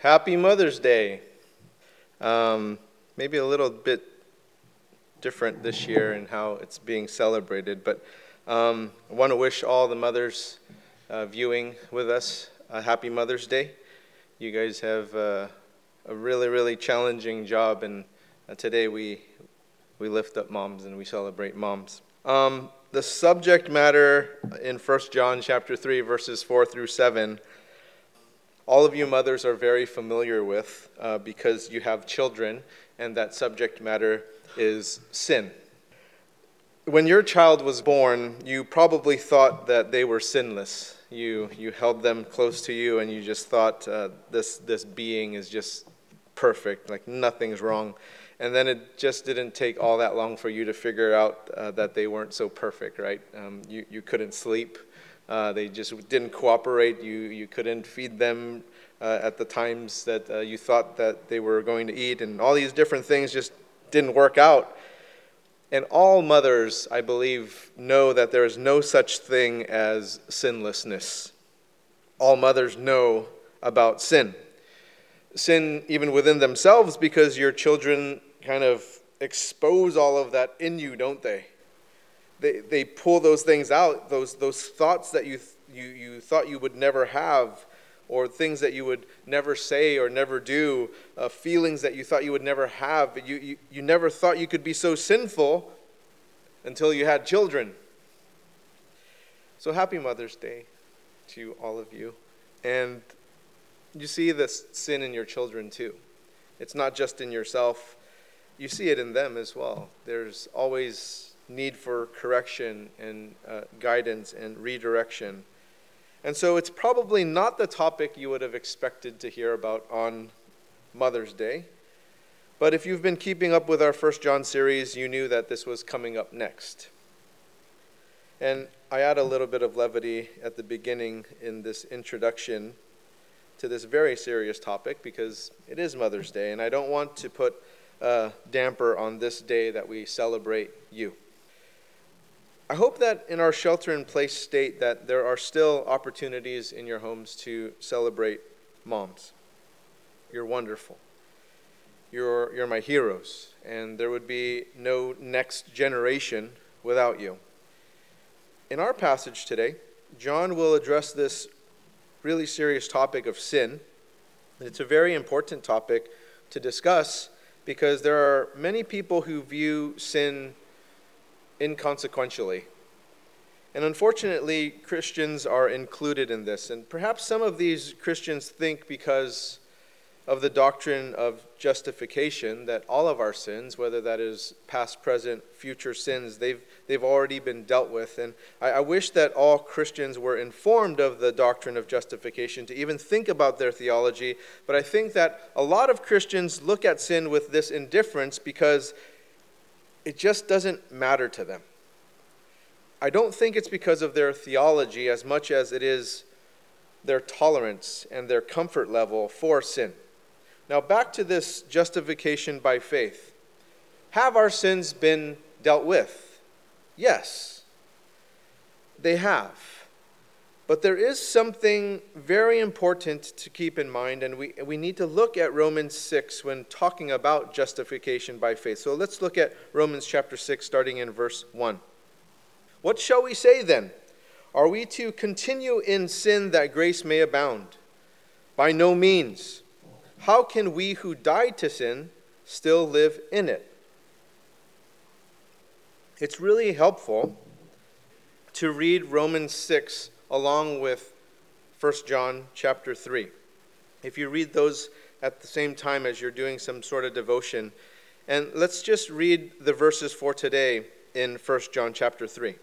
Happy Mother's Day. Um, maybe a little bit different this year in how it's being celebrated, but um, I want to wish all the mothers uh, viewing with us a happy Mother's Day. You guys have uh, a really, really challenging job, and uh, today we, we lift up moms and we celebrate moms. Um, the subject matter in 1 John chapter 3, verses 4 through 7 all of you mothers are very familiar with uh, because you have children, and that subject matter is sin. When your child was born, you probably thought that they were sinless. You, you held them close to you, and you just thought uh, this, this being is just perfect, like nothing's wrong. And then it just didn't take all that long for you to figure out uh, that they weren't so perfect, right? Um, you, you couldn't sleep uh, they just didn't cooperate. You, you couldn't feed them uh, at the times that uh, you thought that they were going to eat, and all these different things just didn't work out. And all mothers, I believe, know that there is no such thing as sinlessness. All mothers know about sin. Sin, even within themselves, because your children kind of expose all of that in you, don't they? They, they pull those things out, those, those thoughts that you, you, you thought you would never have, or things that you would never say or never do, uh, feelings that you thought you would never have. You, you, you never thought you could be so sinful until you had children. So happy Mother's Day to all of you. And you see this sin in your children too. It's not just in yourself, you see it in them as well. There's always need for correction and uh, guidance and redirection. And so it's probably not the topic you would have expected to hear about on Mother's Day. But if you've been keeping up with our First John series, you knew that this was coming up next. And I add a little bit of levity at the beginning in this introduction to this very serious topic because it is Mother's Day, and I don't want to put a damper on this day that we celebrate you. I hope that in our shelter in place state that there are still opportunities in your homes to celebrate moms. You're wonderful. You're, you're my heroes, and there would be no next generation without you. In our passage today, John will address this really serious topic of sin. It's a very important topic to discuss because there are many people who view sin inconsequentially. And unfortunately, Christians are included in this. And perhaps some of these Christians think because of the doctrine of justification that all of our sins, whether that is past, present, future sins, they've, they've already been dealt with. And I, I wish that all Christians were informed of the doctrine of justification to even think about their theology. But I think that a lot of Christians look at sin with this indifference because it just doesn't matter to them. I don't think it's because of their theology as much as it is their tolerance and their comfort level for sin. Now, back to this justification by faith. Have our sins been dealt with? Yes, they have. But there is something very important to keep in mind, and we, we need to look at Romans 6 when talking about justification by faith. So let's look at Romans chapter 6, starting in verse 1. What shall we say then? Are we to continue in sin that grace may abound? By no means. How can we who died to sin still live in it? It's really helpful to read Romans 6 along with 1 John chapter 3. If you read those at the same time as you're doing some sort of devotion, and let's just read the verses for today in 1 John chapter 3.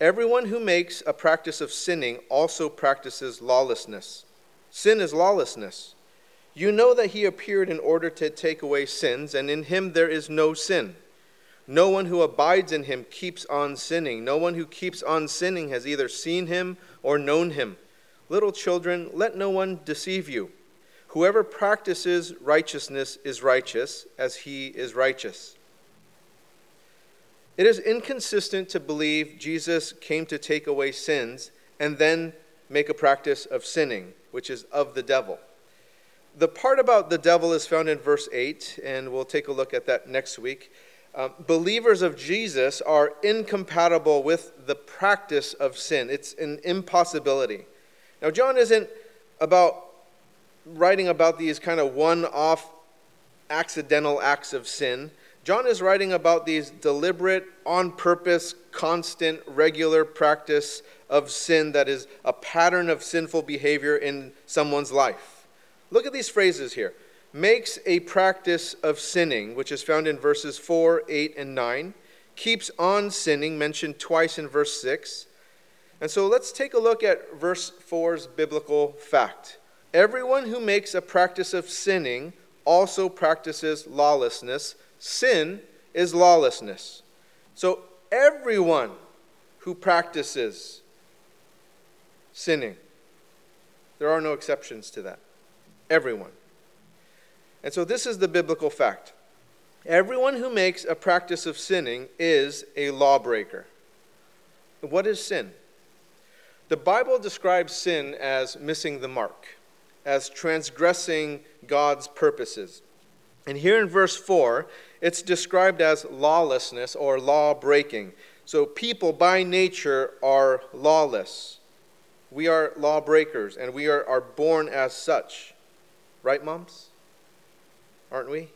Everyone who makes a practice of sinning also practices lawlessness. Sin is lawlessness. You know that he appeared in order to take away sins, and in him there is no sin. No one who abides in him keeps on sinning. No one who keeps on sinning has either seen him or known him. Little children, let no one deceive you. Whoever practices righteousness is righteous, as he is righteous. It is inconsistent to believe Jesus came to take away sins and then make a practice of sinning, which is of the devil. the part about the devil is found in verse 8, and we'll take a look at that next week. Um, believers of Jesus are incompatible with the practice of sin, it's an impossibility. Now, John isn't about writing about these kind of one off accidental acts of sin. John is writing about these deliberate, on purpose, constant, regular practice of sin that is a pattern of sinful behavior in someone's life. Look at these phrases here. Makes a practice of sinning, which is found in verses 4, 8, and 9. Keeps on sinning, mentioned twice in verse 6. And so let's take a look at verse 4's biblical fact. Everyone who makes a practice of sinning also practices lawlessness. Sin is lawlessness. So everyone who practices sinning, there are no exceptions to that. Everyone. And so this is the biblical fact. Everyone who makes a practice of sinning is a lawbreaker. What is sin? The Bible describes sin as missing the mark as transgressing God's purposes. And here in verse 4, it's described as lawlessness or law breaking. So people by nature are lawless. We are lawbreakers, and we are, are born as such. Right, moms? Aren't we?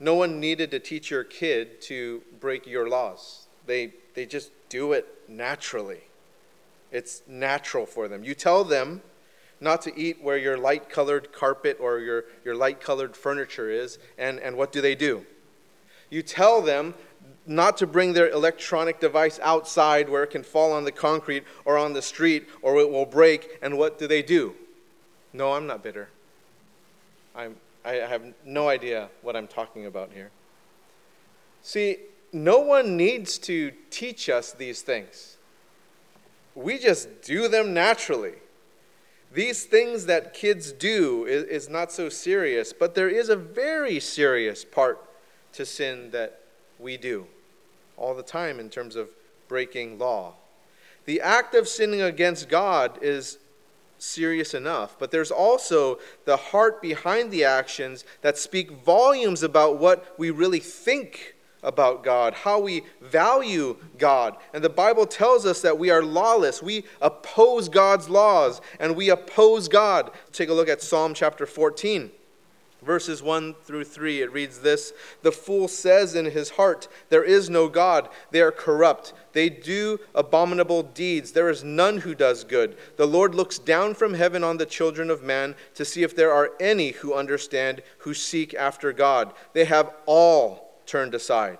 No one needed to teach your kid to break your laws. They, they just do it naturally. It's natural for them. You tell them not to eat where your light colored carpet or your, your light colored furniture is. And, and what do they do? You tell them not to bring their electronic device outside where it can fall on the concrete or on the street or it will break. And what do they do? No, I'm not bitter. I'm, I have no idea what I'm talking about here. See, no one needs to teach us these things. We just do them naturally. These things that kids do is, is not so serious, but there is a very serious part to sin that we do all the time in terms of breaking law. The act of sinning against God is serious enough, but there's also the heart behind the actions that speak volumes about what we really think about God, how we value God. And the Bible tells us that we are lawless. We oppose God's laws and we oppose God. Take a look at Psalm chapter 14. Verses 1 through 3, it reads this The fool says in his heart, There is no God. They are corrupt. They do abominable deeds. There is none who does good. The Lord looks down from heaven on the children of man to see if there are any who understand, who seek after God. They have all turned aside.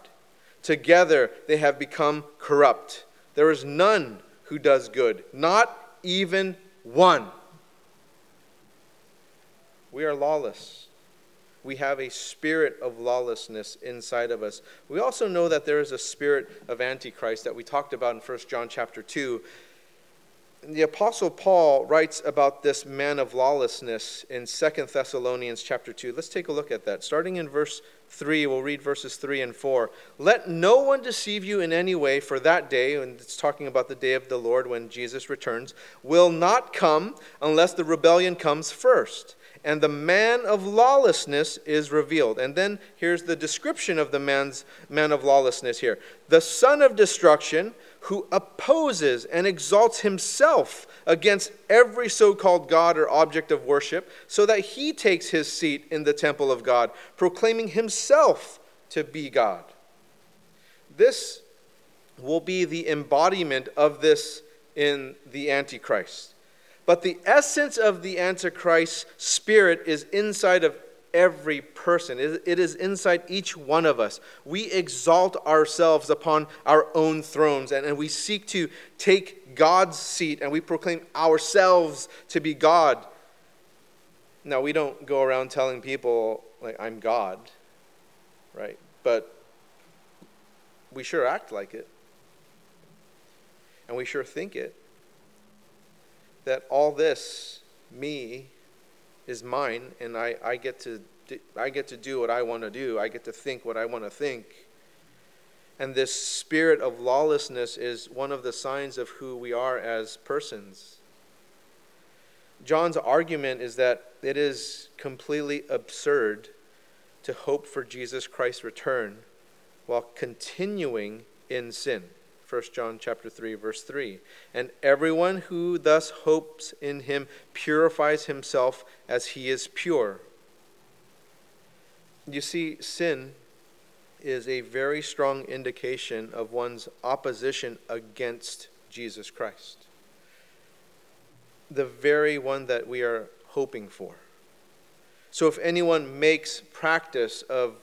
Together they have become corrupt. There is none who does good, not even one. We are lawless. We have a spirit of lawlessness inside of us. We also know that there is a spirit of antichrist that we talked about in 1 John chapter 2 the apostle paul writes about this man of lawlessness in 2 thessalonians chapter 2 let's take a look at that. Starting in verse 3 we'll read verses 3 and 4 let no one deceive you in any way for that day and it's talking about the day of the lord when jesus returns will not come unless the rebellion comes first and the man of lawlessness is revealed. And then here's the description of the man's man of lawlessness here. The son of destruction who opposes and exalts himself against every so called God or object of worship, so that he takes his seat in the temple of God, proclaiming himself to be God. This will be the embodiment of this in the Antichrist. But the essence of the Antichrist spirit is inside of every person. It is inside each one of us. We exalt ourselves upon our own thrones and, we seek to take God's seat and we proclaim ourselves to be God. Now, we don't go around telling people, like, I'm God, right? But we sure act like it. And we sure think it. That all this, me, is mine, and I, I, get to, I get to do what I want to do. I get to think what I want to think. And this spirit of lawlessness is one of the signs of who we are as persons. John's argument is that it is completely absurd to hope for Jesus Christ's return while continuing in sin. 1 John chapter 3 verse 3. And everyone who thus hopes in him purifies himself as he is pure. You see sin is a very strong indication of one's opposition against Jesus Christ. The very one that we are hoping for. So if anyone makes practice of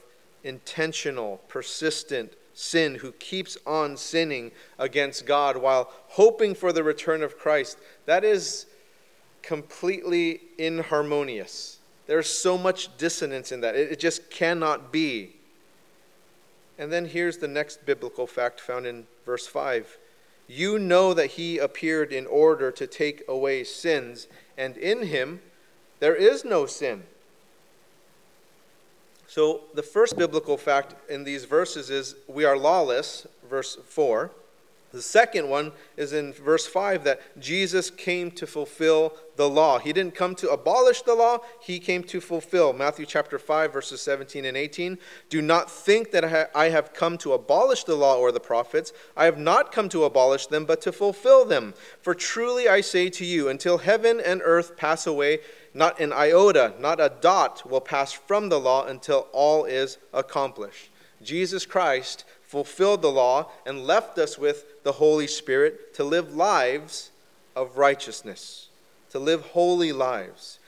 intentional, persistent sin, who keeps on sinning against God while hoping for the return of Christ, that is completely inharmonious. There's so much dissonance in that. It, just cannot be. And then here's the next biblical fact found in verse 5. You know that he appeared in order to take away sins, and in him there is no sin. So, the first biblical fact in these verses is we are lawless, verse 4. The second one is in verse 5 that Jesus came to fulfill the law. He didn't come to abolish the law, he came to fulfill. Matthew chapter 5 verses 17 and 18. Do not think that I have come to abolish the law or the prophets. I have not come to abolish them, but to fulfill them. For truly I say to you, until heaven and earth pass away, not an iota, not a dot will pass from the law until all is accomplished. Jesus Christ fulfilled the law and left us with the Holy Spirit to live lives of righteousness, to live holy lives.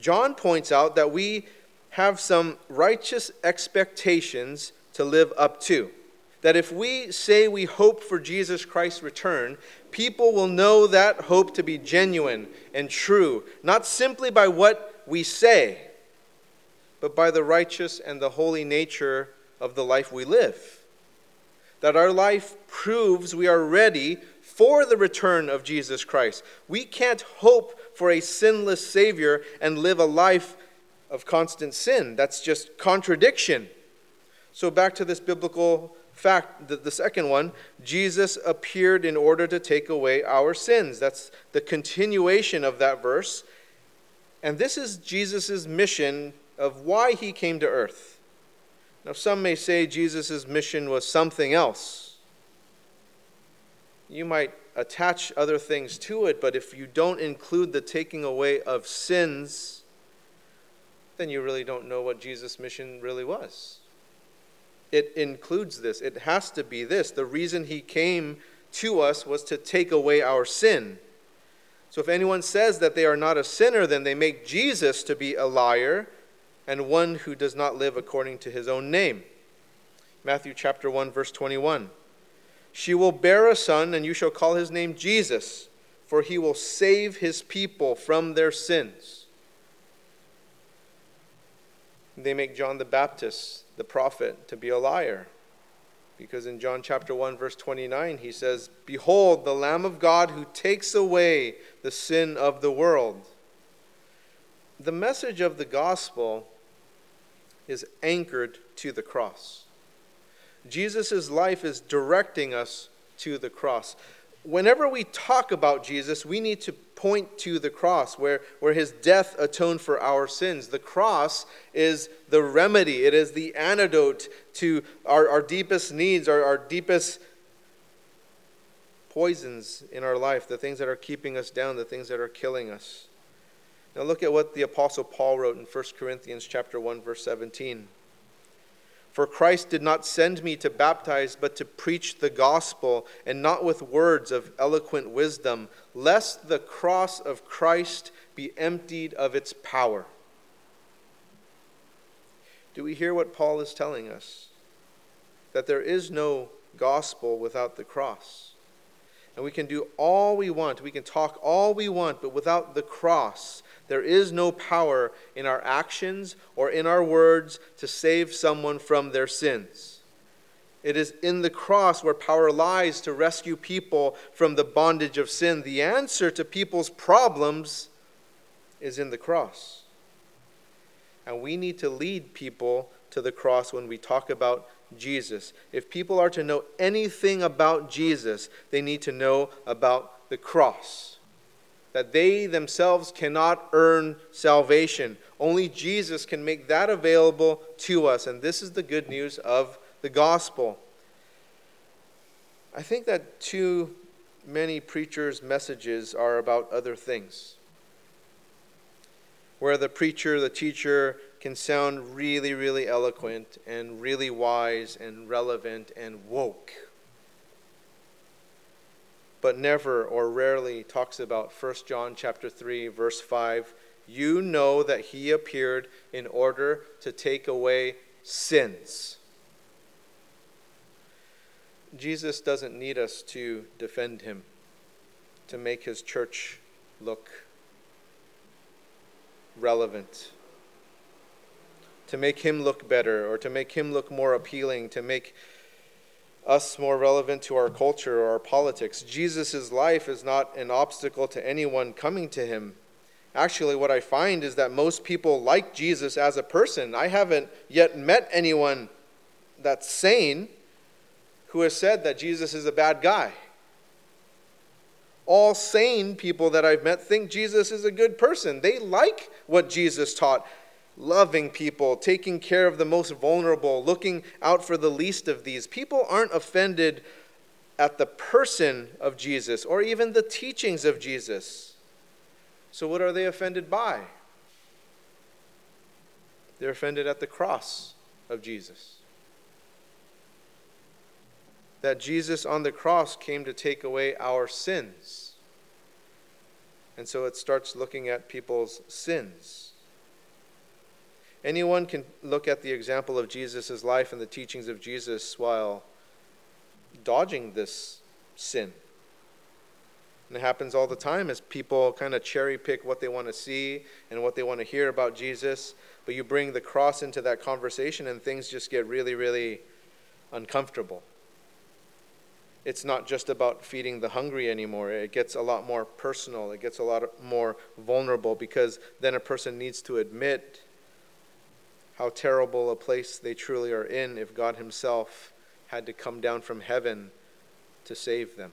John points out that we have some righteous expectations to live up to. That if we say we hope for Jesus Christ's return, people will know that hope to be genuine and true, not simply by what we say, but by the righteous and the holy nature of the life we live. That our life proves we are ready for the return of Jesus Christ. We can't hope for a sinless Savior and live a life of constant sin. That's just contradiction. So, back to this biblical fact, the, the second one, Jesus appeared in order to take away our sins. That's the continuation of that verse. And this is Jesus' mission of why he came to earth. Now, some may say Jesus' mission was something else. You might attach other things to it, but if you don't include the taking away of sins, then you really don't know what Jesus' mission really was it includes this. It has to be this. The reason he came to us was to take away our sin. So if anyone says that they are not a sinner, then they make Jesus to be a liar and one who does not live according to his own name. Matthew chapter 1 verse 21. She will bear a son and you shall call his name Jesus, for he will save his people from their sins. They make John the Baptist the prophet to be a liar. Because in John chapter 1 verse 29 he says, "Behold the lamb of God who takes away the sin of the world." The message of the gospel is anchored to the cross. Jesus' life is directing us to the cross whenever we talk about Jesus, we need to point to the cross where, where his death atoned for our sins. The cross is the remedy, it is the antidote to our, our deepest needs, our, our deepest poisons in our life, the things that are keeping us down, the things that are killing us. Now look at what the apostle Paul wrote in 1 Corinthians chapter 1 verse 17. For Christ did not send me to baptize, but to preach the gospel, and not with words of eloquent wisdom, lest the cross of Christ be emptied of its power. Do we hear what Paul is telling us? That there is no gospel without the cross. And we can do all we want, we can talk all we want, but without the cross, there is no power in our actions or in our words to save someone from their sins. It is in the cross where power lies to rescue people from the bondage of sin. The answer to people's problems is in the cross. And we need to lead people to the cross when we talk about Jesus. If people are to know anything about Jesus, they need to know about the cross. That they themselves cannot earn salvation. Only Jesus can make that available to us. And this is the good news of the gospel. I think that too many preachers' messages are about other things. Where the preacher, the teacher, can sound really, really eloquent and really wise and relevant and woke but never or rarely talks about 1 John chapter 3 verse 5 you know that he appeared in order to take away sins. Jesus doesn't need us to defend him to make his church look relevant to make him look better or to make him look more appealing to make us more relevant to our culture or our politics. Jesus' life is not an obstacle to anyone coming to him. Actually, what I find is that most people like Jesus as a person. I haven't yet met anyone that's sane who has said that Jesus is a bad guy. All sane people that I've met think Jesus is a good person. They like what Jesus taught loving people, taking care of the most vulnerable, looking out for the least of these. People aren't offended at the person of Jesus or even the teachings of Jesus. So, what are they offended by? They're offended at the cross of Jesus. That Jesus on the cross came to take away our sins. And so it starts looking at people's sins. Anyone can look at the example of Jesus' life and the teachings of Jesus while dodging this sin. And it happens all the time as people kind of cherry pick what they want to see and what they want to hear about Jesus. But you bring the cross into that conversation and things just get really, really uncomfortable. It's not just about feeding the hungry anymore. It gets a lot more personal. It gets a lot more vulnerable because then a person needs to admit how terrible a place they truly are in if God Himself had to come down from heaven to save them.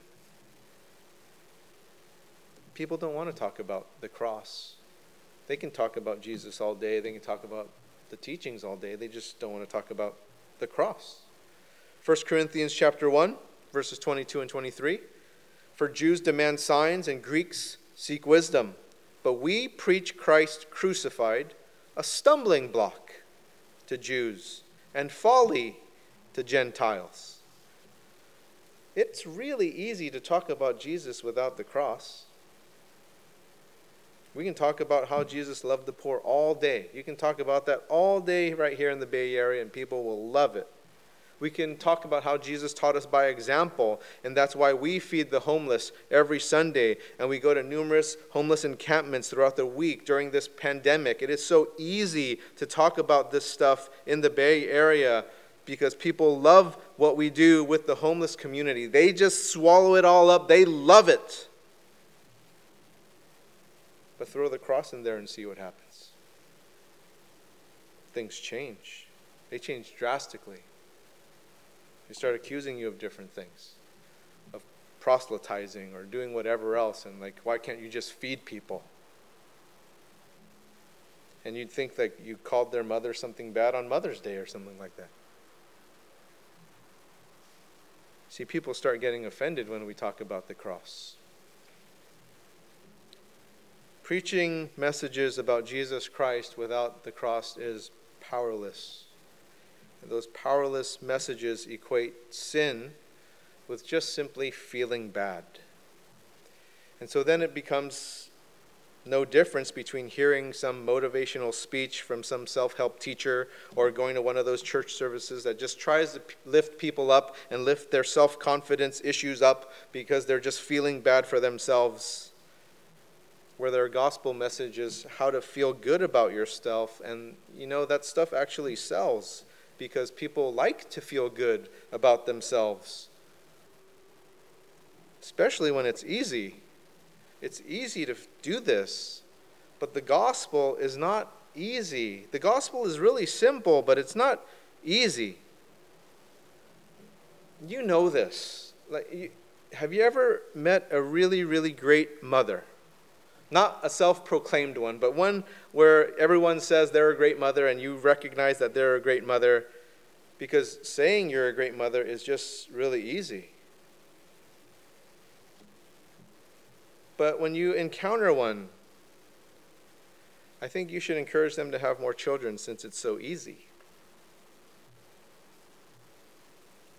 People don't want to talk about the cross. They can talk about Jesus all day, they can talk about the teachings all day, they just don't want to talk about the cross. 1 Corinthians chapter 1 verses 22 and 23 For Jews demand signs and Greeks seek wisdom, but we preach Christ crucified, a stumbling block to Jews and folly to Gentiles. It's really easy to talk about Jesus without the cross. We can talk about how Jesus loved the poor all day. You can talk about that all day right here in the Bay Area, and people will love it. We can talk about how Jesus taught us by example, and that's why we feed the homeless every Sunday, and we go to numerous homeless encampments throughout the week during this pandemic. It is so easy to talk about this stuff in the Bay Area because people love what we do with the homeless community. They just swallow it all up, they love it. But throw the cross in there and see what happens. Things change, they change drastically. They start accusing you of different things, of proselytizing or doing whatever else. And like, why can't you just feed people? And you'd think that you called their mother something bad on Mother's Day or something like that. See, people start getting offended when we talk about the cross. Preaching messages about Jesus Christ without the cross is powerless. Those powerless messages equate sin with just simply feeling bad. And so then it becomes no difference between hearing some motivational speech from some self help teacher or going to one of those church services that just tries to lift people up and lift their self confidence issues up because they're just feeling bad for themselves. Where their gospel message is how to feel good about yourself. And you know, that stuff actually sells because people like to feel good about themselves, especially when it's easy. It's easy to do this, but the gospel is not easy. The gospel is really simple, but it's not easy. You know this. Like, you, have you ever met a really, really great mother? Not a self proclaimed one, but one where everyone says they're a great mother and you recognize that they're a great mother because saying you're a great mother is just really easy. But when you encounter one, I think you should encourage them to have more children since it's so easy.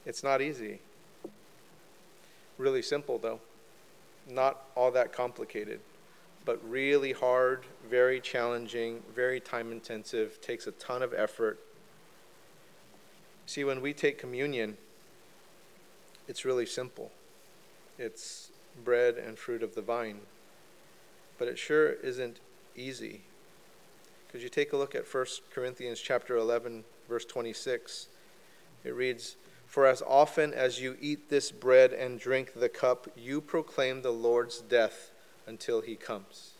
It's not easy. Really simple, though. Not all that complicated but really hard, very challenging, very time intensive, takes a ton of effort. See, when we take communion, it's really simple. It's bread and fruit of the vine. But it sure isn't easy. Because you take a look at 1 Corinthians chapter 11 verse 26. It reads, "For as often as you eat this bread and drink the cup, you proclaim the Lord's death until he comes.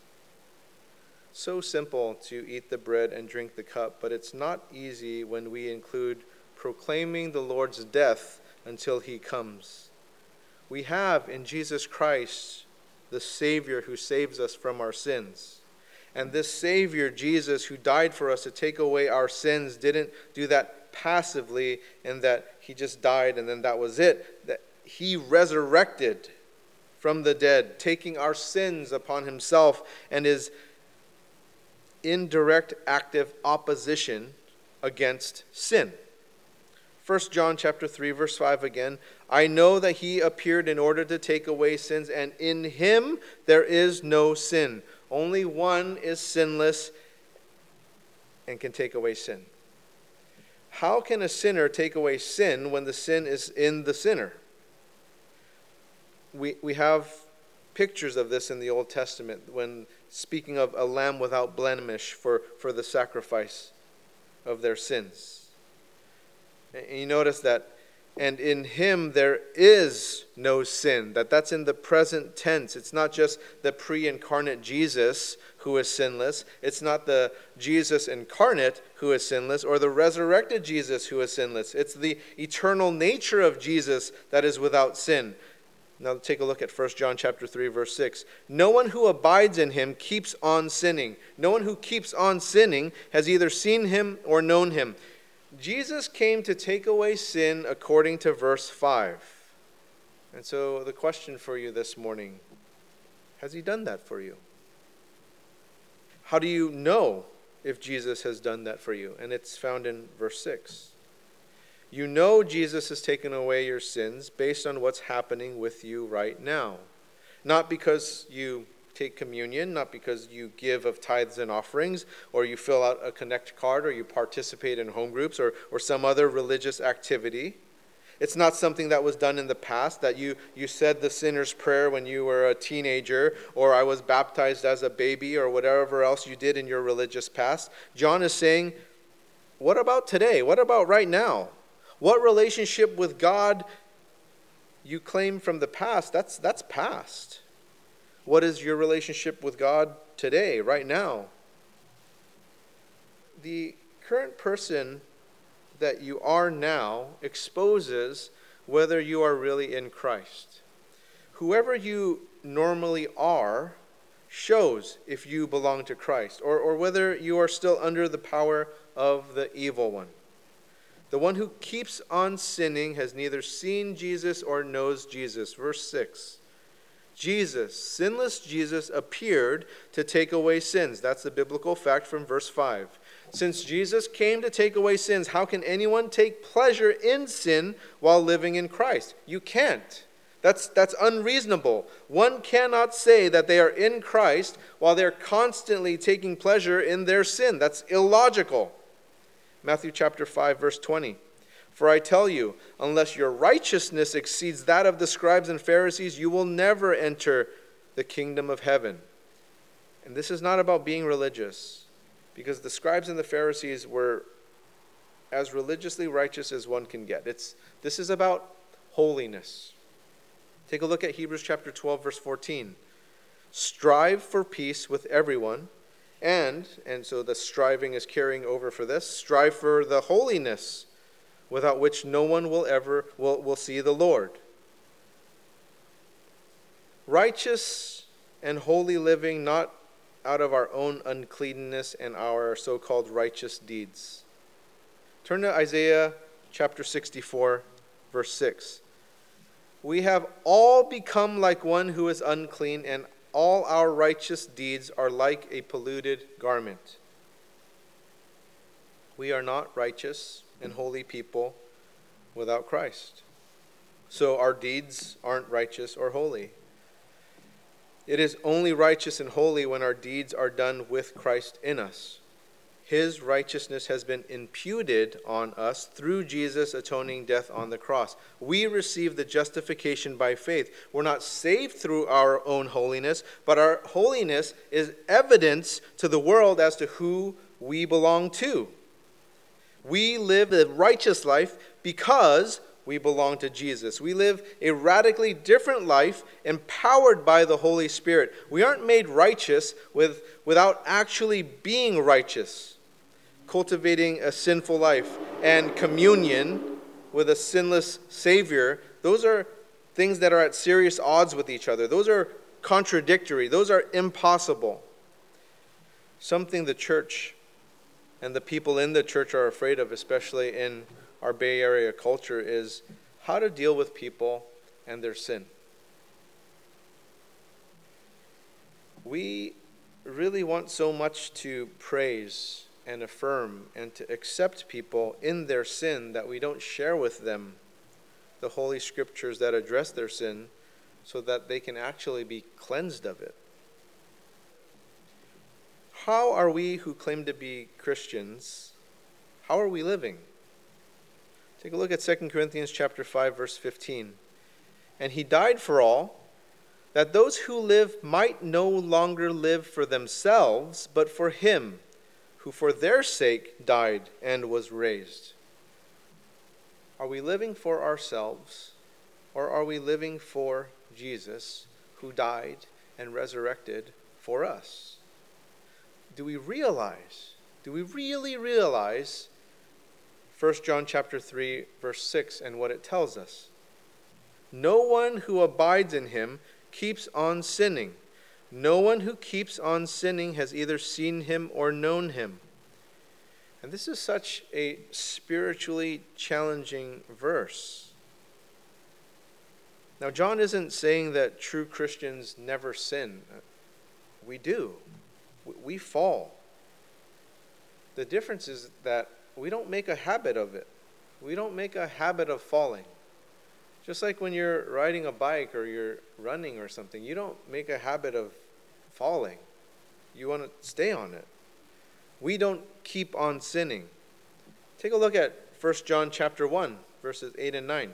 So simple to eat the bread and drink the cup, but it's not easy when we include proclaiming the Lord's death until he comes. We have in Jesus Christ the Savior who saves us from our sins. And this Savior, Jesus, who died for us to take away our sins, didn't do that passively in that he just died and then that was it. That he resurrected from the dead, taking our sins upon himself and is in direct active opposition against sin. 1 John chapter 3 verse 5 again, I know that he appeared in order to take away sins and in him there is no sin. Only one is sinless and can take away sin. How can a sinner take away sin when the sin is in the sinner? We, we have pictures of this in the Old Testament when speaking of a lamb without blemish for, for the sacrifice of their sins. And you notice that, and in him there is no sin, that that's in the present tense. It's not just the pre incarnate Jesus who is sinless, it's not the Jesus incarnate who is sinless, or the resurrected Jesus who is sinless. It's the eternal nature of Jesus that is without sin. Now take a look at 1 John chapter 3 verse 6. No one who abides in him keeps on sinning. No one who keeps on sinning has either seen him or known him. Jesus came to take away sin according to verse 5. And so the question for you this morning, has he done that for you? How do you know if Jesus has done that for you? And it's found in verse 6. You know Jesus has taken away your sins based on what's happening with you right now. Not because you take communion, not because you give of tithes and offerings, or you fill out a connect card, or you participate in home groups, or, or some other religious activity. It's not something that was done in the past, that you, you said the sinner's prayer when you were a teenager, or I was baptized as a baby, or whatever else you did in your religious past. John is saying, What about today? What about right now? What relationship with God you claim from the past, that's, that's past. What is your relationship with God today, right now? The current person that you are now exposes whether you are really in Christ. Whoever you normally are shows if you belong to Christ or, or whether you are still under the power of the evil one. The one who keeps on sinning has neither seen Jesus or knows Jesus. Verse 6. Jesus, sinless Jesus, appeared to take away sins. That's the biblical fact from verse 5. Since Jesus came to take away sins, how can anyone take pleasure in sin while living in Christ? You can't. That's, that's unreasonable. One cannot say that they are in Christ while they're constantly taking pleasure in their sin. That's illogical. Matthew chapter 5 verse 20. For I tell you, unless your righteousness exceeds that of the scribes and Pharisees, you will never enter the kingdom of heaven. And this is not about being religious, because the scribes and the Pharisees were as religiously righteous as one can get. It's, this is about holiness. Take a look at Hebrews chapter 12, verse 14. Strive for peace with everyone and, and so the striving is carrying over for this, strive for the holiness without which no one will ever will, will see the Lord. Righteous and holy living not out of our own uncleanness and our so called righteous deeds. Turn to Isaiah chapter 64, verse 6. We have all become like one who is unclean, and all our righteous deeds are like a polluted garment. We are not righteous and holy people without Christ. So our deeds aren't righteous or holy. It is only righteous and holy when our deeds are done with Christ in us. His righteousness has been imputed on us through Jesus' atoning death on the cross. We receive the justification by faith. We're not saved through our own holiness, but our holiness is evidence to the world as to who we belong to. We live a righteous life because we belong to Jesus. We live a radically different life empowered by the Holy Spirit. We aren't made righteous with, without actually being righteous, cultivating a sinful life and communion with a sinless Savior. Those are things that are at serious odds with each other. Those are contradictory. Those are impossible. Something the church and the people in the church are afraid of, especially in our Bay Area culture is how to deal with people and their sin. We really want so much to praise and affirm and to accept people in their sin that we don't share with them the holy scriptures that address their sin so that they can actually be cleansed of it. How are we who claim to be Christians, how are we living? Take a look at 2 Corinthians chapter 5 verse 15. And he died for all that those who live might no longer live for themselves but for him who for their sake died and was raised. Are we living for ourselves or are we living for Jesus who died and resurrected for us? Do we realize, do we really realize 1 John chapter 3 verse 6 and what it tells us. No one who abides in him keeps on sinning. No one who keeps on sinning has either seen him or known him. And this is such a spiritually challenging verse. Now, John isn't saying that true Christians never sin. We do. We fall. The difference is that we don't make a habit of it. We don't make a habit of falling. Just like when you're riding a bike or you're running or something, you don't make a habit of falling. You want to stay on it. We don't keep on sinning. Take a look at 1 John chapter 1, verses 8 and 9.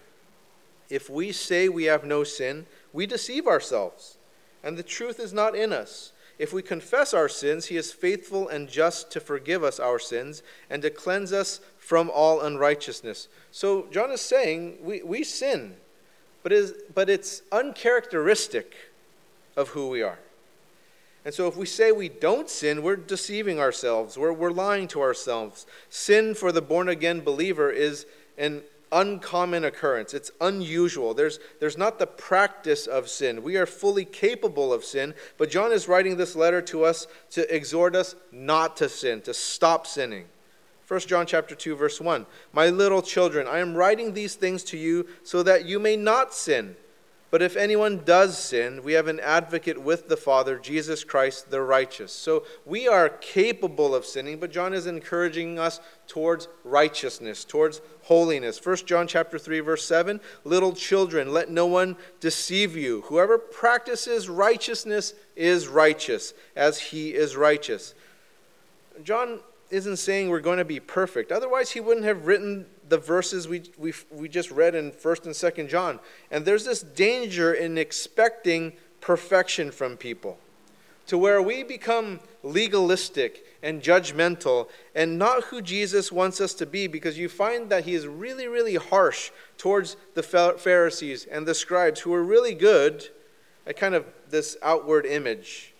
If we say we have no sin, we deceive ourselves, and the truth is not in us. If we confess our sins, he is faithful and just to forgive us our sins and to cleanse us from all unrighteousness. So John is saying we, we sin, but, is, but it's uncharacteristic of who we are. And so if we say we don't sin, we're deceiving ourselves, we're, we're lying to ourselves. Sin for the born again believer is an uncommon occurrence. It's unusual. There's, there's not the practice of sin. We are fully capable of sin, but John is writing this letter to us to exhort us not to sin, to stop sinning. 1 John chapter 2 verse 1. My little children, I am writing these things to you so that you may not sin. But if anyone does sin, we have an advocate with the Father, Jesus Christ the righteous. So we are capable of sinning, but John is encouraging us towards righteousness, towards holiness. 1 John chapter 3 verse 7, little children, let no one deceive you. Whoever practices righteousness is righteous, as he is righteous. John isn't saying we're going to be perfect. Otherwise, he wouldn't have written the verses we, we, we just read in 1st and 2nd John. And there's this danger in expecting perfection from people to where we become legalistic and judgmental and not who Jesus wants us to be because you find that he is really, really harsh towards the Pharisees and the scribes who are really good at kind of this outward image.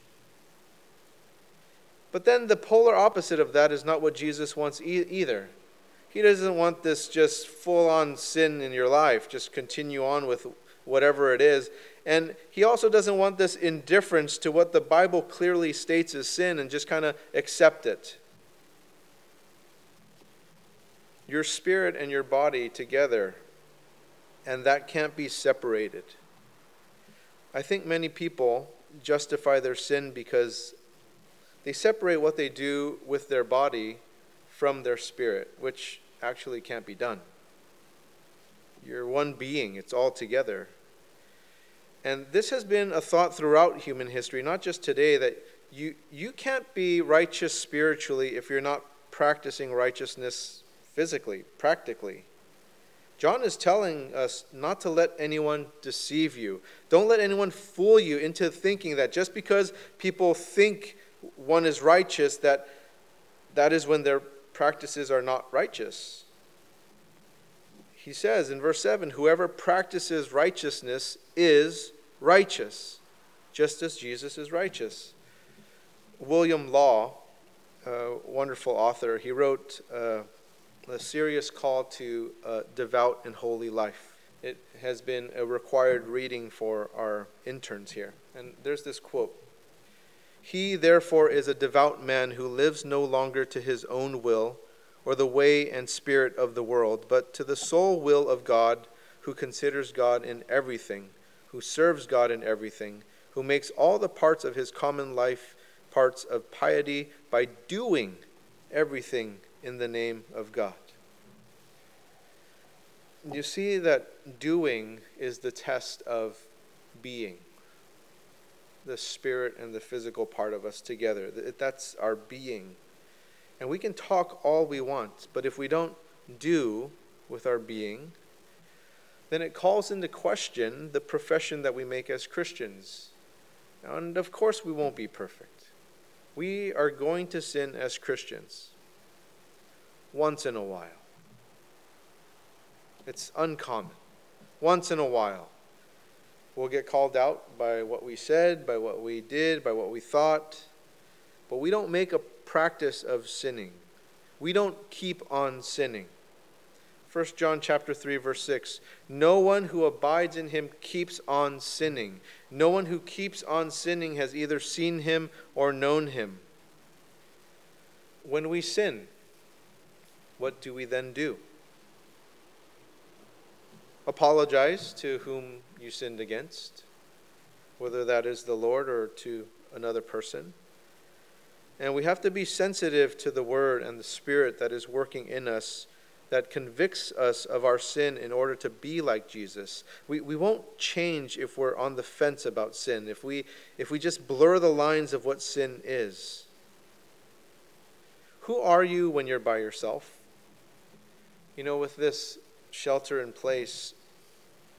But then the polar opposite of that is not what Jesus wants e- either. He doesn't want this just full on sin in your life, just continue on with whatever it is. And he also doesn't want this indifference to what the Bible clearly states as sin and just kind of accept it. Your spirit and your body together, and that can't be separated. I think many people justify their sin because they separate what they do with their body from their spirit, which actually can't be done. You're one being, it's all together. And this has been a thought throughout human history, not just today, that you, you can't be righteous spiritually if you're not practicing righteousness physically, practically. John is telling us not to let anyone deceive you. Don't let anyone fool you into thinking that just because people think one is righteous, that that is when their practices are not righteous. He says in verse 7 Whoever practices righteousness is righteous, just as Jesus is righteous. William Law, a wonderful author, he wrote uh, A Serious Call to a Devout and Holy Life. It has been a required reading for our interns here. And there's this quote He, therefore, is a devout man who lives no longer to his own will or the way and spirit of the world, but to the sole will of God, who considers God in everything who serves God in everything, who makes all the parts of his common life parts of piety by doing everything in the name of God. You see that doing is the test of being, the spirit and the physical part of us together. That's our being. And we can talk all we want, but if we don't do with our being, then it calls into question the profession that we make as Christians. And of course, we won't be perfect. We are going to sin as Christians once in a while. It's uncommon. Once in a while. We'll get called out by what we said, by what we did, by what we thought. But we don't make a practice of sinning. We don't keep on sinning. 1 John chapter 3 verse 6 No one who abides in him keeps on sinning. No one who keeps on sinning has either seen him or known him. When we sin, what do we then do? Apologize to whom you sinned against, whether that is the Lord or to another person. And we have to be sensitive to the word and the spirit that is working in us that convicts us of our sin in order to be like Jesus. We, we won't change if we're on the fence about sin, if we, if we just blur the lines of what sin is. Who are you when you're by yourself? You know, with this shelter in place,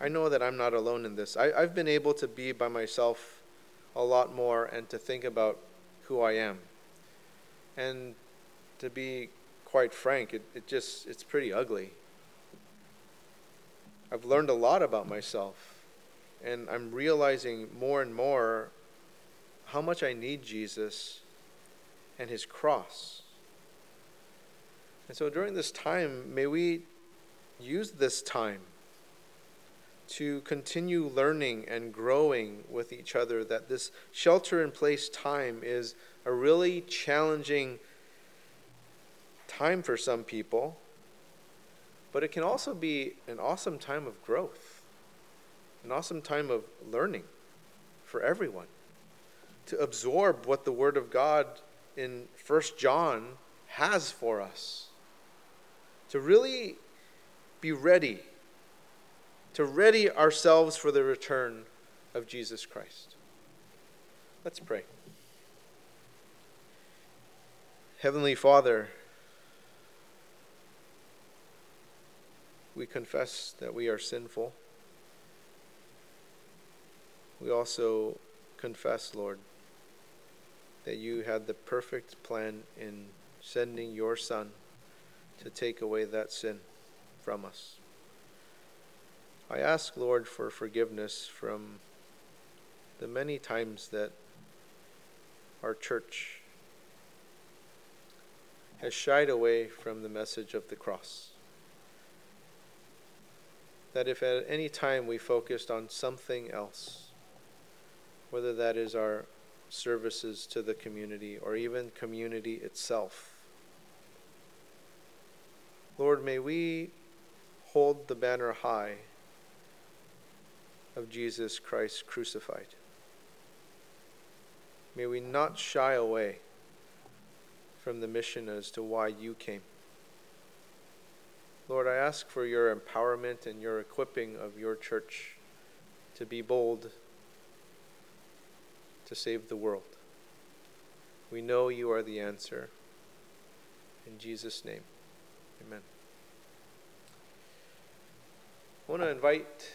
I know that I'm not alone in this. I, I've been able to be by myself a lot more and to think about who I am. And to be quite frank, it, it just, it's pretty ugly. I've learned a lot about myself, and I'm realizing more and more how much I need Jesus and his cross. And so during this time, may we use this time to continue learning and growing with each other, that this shelter in place time is a really challenging time for some people, but it can also be an awesome time of growth, an awesome time of learning for everyone. To absorb what the Word of God in First John has for us. To really be ready, to ready ourselves for the return of Jesus Christ. Let's pray. Heavenly Father, we confess that we are sinful. We also confess, Lord, that you had the perfect plan in sending your Son to take away that sin from us. I ask, Lord, for forgiveness from the many times that our church has shied away from the message of the cross that if at any time we focused on something else, whether that is our services to the community or even community itself. Lord, may we hold the banner high of Jesus Christ crucified. May we not shy away from the mission as to why you came. Lord, I ask for your empowerment and your equipping of your church to be bold, to save the world. We know you are the answer. In Jesus' name, amen. I want to invite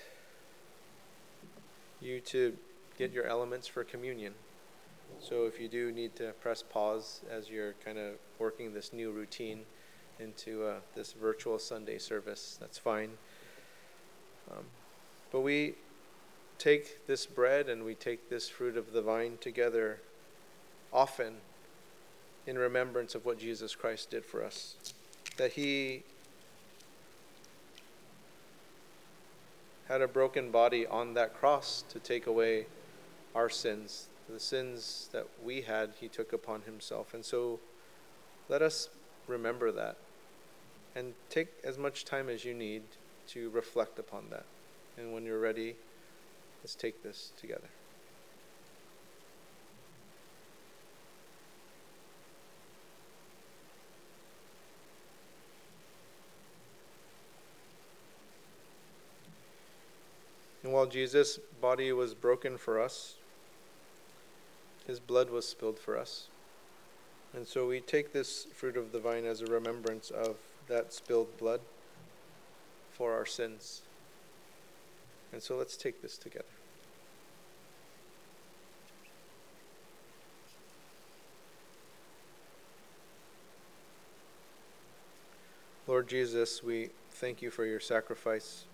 you to get your elements for communion. So if you do need to press pause as you're kind of working this new routine into uh, this virtual Sunday service, that's fine. Um, but we take this bread and we take this fruit of the vine together often in remembrance of what Jesus Christ did for us. That he had a broken body on that cross to take away our sins. The sins that we had, he took upon himself. And so let us remember that and take as much time as you need to reflect upon that. And when you're ready, let's take this together. Jesus' body was broken for us, his blood was spilled for us. And so we take this fruit of the vine as a remembrance of that spilled blood for our sins. And so let's take this together. Lord Jesus, we thank you for your sacrifice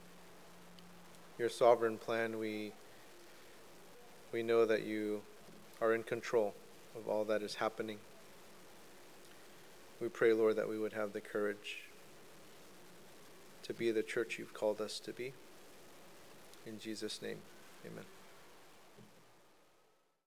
your sovereign plan, we, we know that you are in control of all that is happening. We pray, Lord, that we would have the courage to be the church you've called us to be. In Jesus' name, amen.